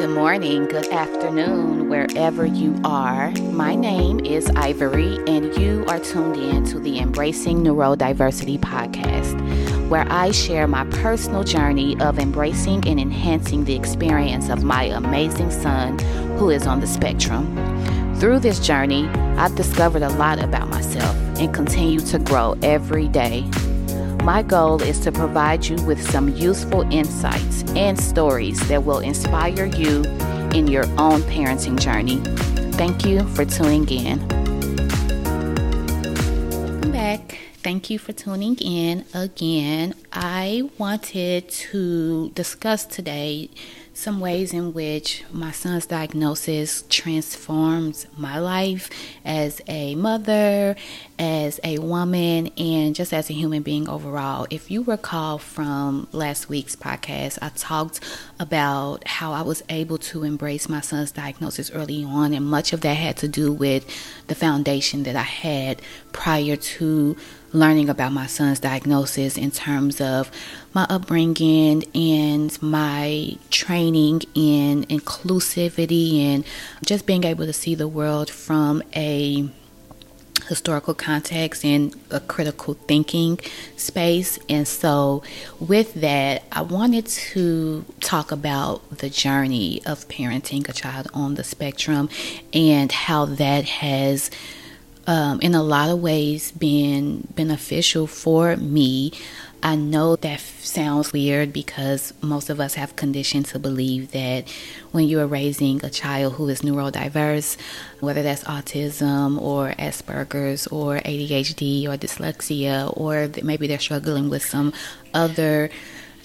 Good morning, good afternoon, wherever you are. My name is Ivory, and you are tuned in to the Embracing Neurodiversity podcast, where I share my personal journey of embracing and enhancing the experience of my amazing son who is on the spectrum. Through this journey, I've discovered a lot about myself and continue to grow every day. My goal is to provide you with some useful insights and stories that will inspire you in your own parenting journey. Thank you for tuning in. Welcome back. Thank you for tuning in again. I wanted to discuss today some ways in which my son's diagnosis transforms my life as a mother, as a woman, and just as a human being overall. If you recall from last week's podcast, I talked about how I was able to embrace my son's diagnosis early on, and much of that had to do with the foundation that I had prior to learning about my son's diagnosis in terms of my upbringing and my training in inclusivity and just being able to see the world from a historical context and a critical thinking space. And so, with that, I wanted to talk about the journey of parenting a child on the spectrum and how that has um, in a lot of ways been beneficial for me. I know that sounds weird because most of us have conditioned to believe that when you are raising a child who is neurodiverse, whether that's autism or Asperger's or ADHD or dyslexia, or maybe they're struggling with some other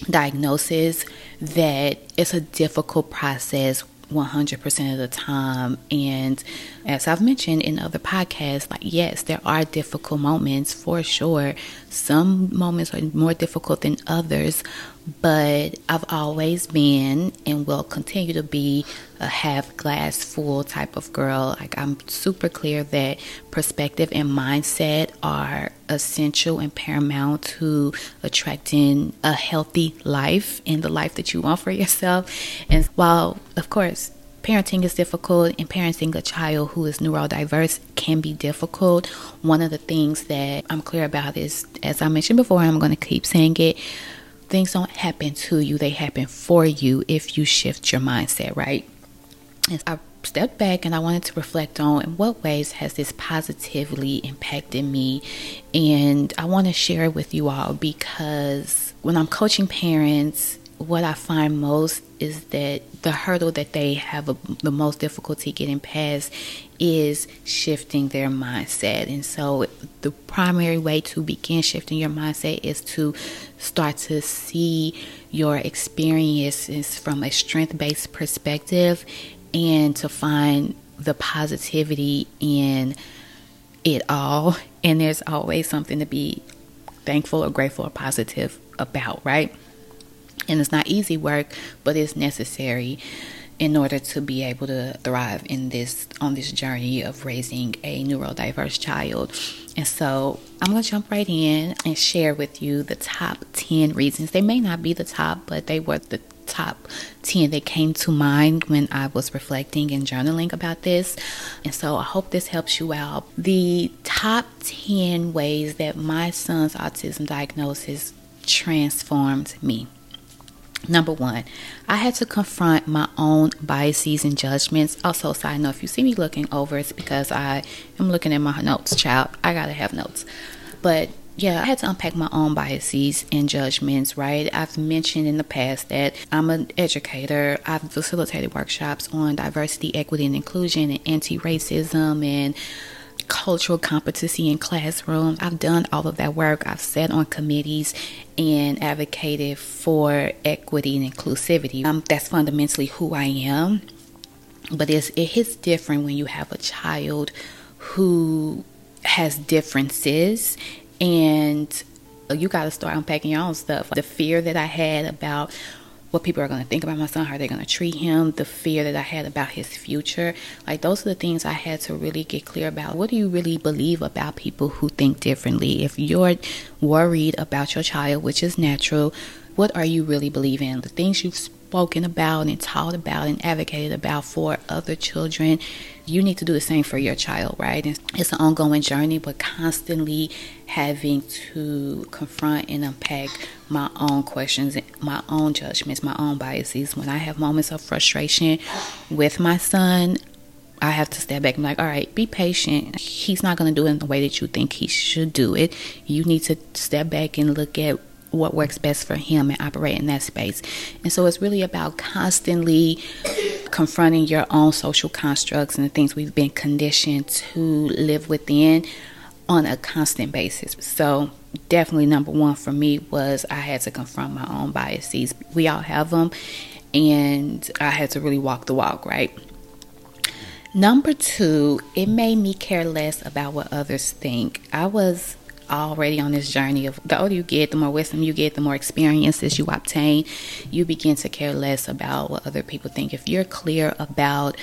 diagnosis, that it's a difficult process 100% of the time. And as I've mentioned in other podcasts, like, yes, there are difficult moments for sure. Some moments are more difficult than others, but I've always been and will continue to be a half glass full type of girl. Like, I'm super clear that perspective and mindset are essential and paramount to attracting a healthy life and the life that you want for yourself. And while, of course, parenting is difficult and parenting a child who is neurodiverse can be difficult. One of the things that I'm clear about is, as I mentioned before, I'm going to keep saying it things don't happen to you, they happen for you if you shift your mindset, right? And I stepped back and I wanted to reflect on in what ways has this positively impacted me. And I want to share it with you all because when I'm coaching parents, what I find most is that the hurdle that they have a, the most difficulty getting past is shifting their mindset. And so, the primary way to begin shifting your mindset is to start to see your experiences from a strength based perspective and to find the positivity in it all. And there's always something to be thankful or grateful or positive about, right? And it's not easy work, but it's necessary in order to be able to thrive in this on this journey of raising a neurodiverse child. And so I'm to jump right in and share with you the top 10 reasons. They may not be the top, but they were the top 10 that came to mind when I was reflecting and journaling about this. And so I hope this helps you out. The top 10 ways that my son's autism diagnosis transformed me. Number one, I had to confront my own biases and judgments. Also, side note, if you see me looking over, it's because I am looking at my notes, child. I gotta have notes. But yeah, I had to unpack my own biases and judgments, right? I've mentioned in the past that I'm an educator. I've facilitated workshops on diversity, equity, and inclusion and anti racism and cultural competency in classrooms. I've done all of that work. I've sat on committees and advocated for equity and inclusivity. Um, that's fundamentally who I am. But it's, it hits different when you have a child who has differences and you got to start unpacking your own stuff. The fear that I had about what people are going to think about my son, how they're going to treat him, the fear that I had about his future. Like, those are the things I had to really get clear about. What do you really believe about people who think differently? If you're worried about your child, which is natural, what are you really believing? The things you've spoken about and taught about and advocated about for other children, you need to do the same for your child, right? And It's an ongoing journey, but constantly having to confront and unpack my own questions, my own judgments, my own biases. When I have moments of frustration with my son, I have to step back and be like, all right, be patient. He's not going to do it in the way that you think he should do it. You need to step back and look at what works best for him and operate in that space. And so it's really about constantly confronting your own social constructs and the things we've been conditioned to live within on a constant basis. So definitely number one for me was I had to confront my own biases. We all have them and I had to really walk the walk, right? Number two, it made me care less about what others think. I was already on this journey of the older you get, the more wisdom you get, the more experiences you obtain, you begin to care less about what other people think. If you're clear about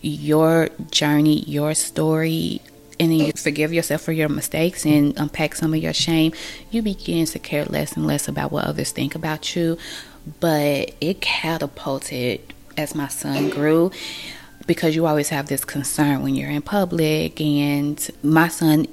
your journey, your story, and then you forgive yourself for your mistakes and unpack some of your shame, you begin to care less and less about what others think about you. But it catapulted as my son grew because you always have this concern when you're in public and my son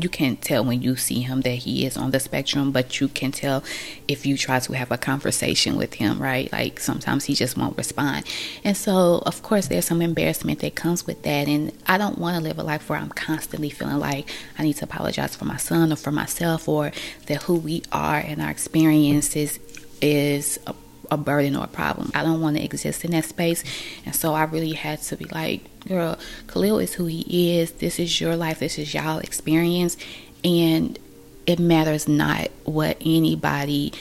you can't tell when you see him that he is on the spectrum but you can tell if you try to have a conversation with him right? Like sometimes he just won't respond. And so of course there's some embarrassment that comes with that and i don't want to live a life where i'm constantly feeling like i need to apologize for my son or for myself or that who we are and our experiences is a burden or a problem. I don't want to exist in that space. And so I really had to be like, girl, Khalil is who he is. This is your life. This is y'all experience. And it matters not what anybody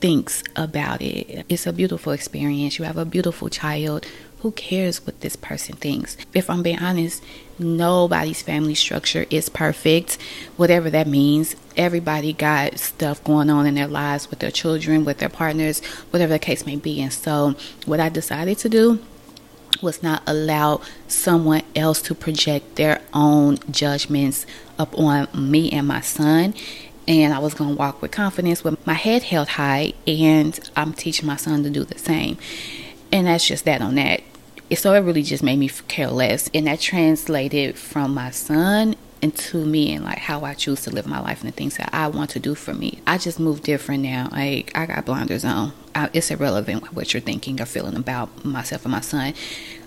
thinks about it. It's a beautiful experience. You have a beautiful child who cares what this person thinks? If I'm being honest, nobody's family structure is perfect, whatever that means. Everybody got stuff going on in their lives with their children, with their partners, whatever the case may be. And so, what I decided to do was not allow someone else to project their own judgments up on me and my son and I was going to walk with confidence with my head held high and I'm teaching my son to do the same. And that's just that on that so it really just made me care less. And that translated from my son into me and like how I choose to live my life and the things that I want to do for me. I just move different now. Like I got blinders on. I, it's irrelevant what you're thinking or feeling about myself and my son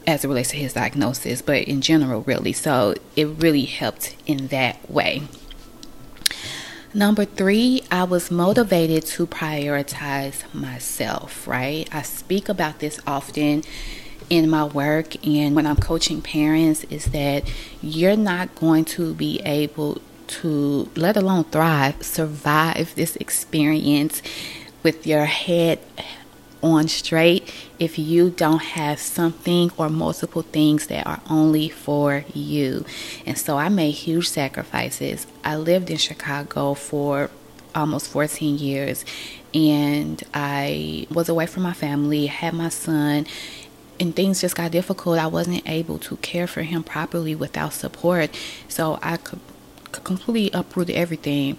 as it relates to his diagnosis, but in general, really. So it really helped in that way. Number three, I was motivated to prioritize myself, right? I speak about this often in my work and when I'm coaching parents is that you're not going to be able to, let alone thrive, survive this experience with your head on straight if you don't have something or multiple things that are only for you. And so I made huge sacrifices. I lived in Chicago for almost 14 years and I was away from my family, had my son and things just got difficult, I wasn't able to care for him properly without support. So I could completely uprooted everything.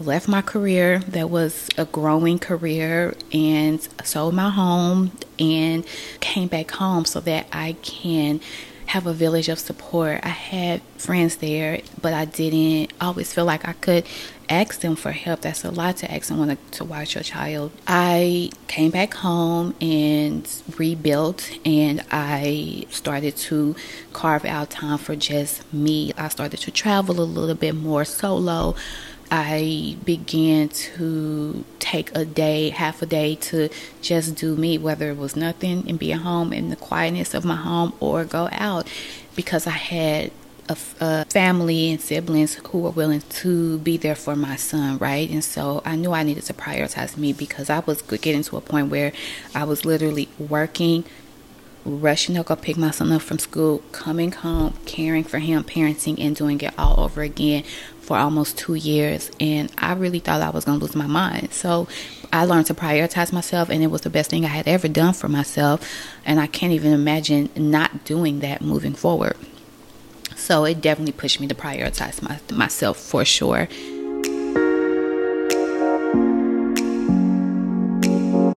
Left my career that was a growing career and sold my home and came back home so that I can have a village of support. I had friends there, but I didn't always feel like I could ask them for help. That's a lot to ask someone to, to watch your child. I came back home and rebuilt, and I started to carve out time for just me. I started to travel a little bit more solo. I began to take a day, half a day to just do me, whether it was nothing and be at home in the quietness of my home or go out because I had a, a, family and siblings who were willing to be there for my son, right? And so I knew I needed to prioritize me because I was getting to a point where I was literally working, rushing to go pick my son up from school, coming home, caring for him, parenting, and doing it all over again for almost two years. And I really thought I was going to lose my mind. So I learned to prioritize myself, and it was the best thing I had ever done for myself. And I can't even imagine not doing that moving forward. So it definitely pushed me to prioritize my, myself for sure.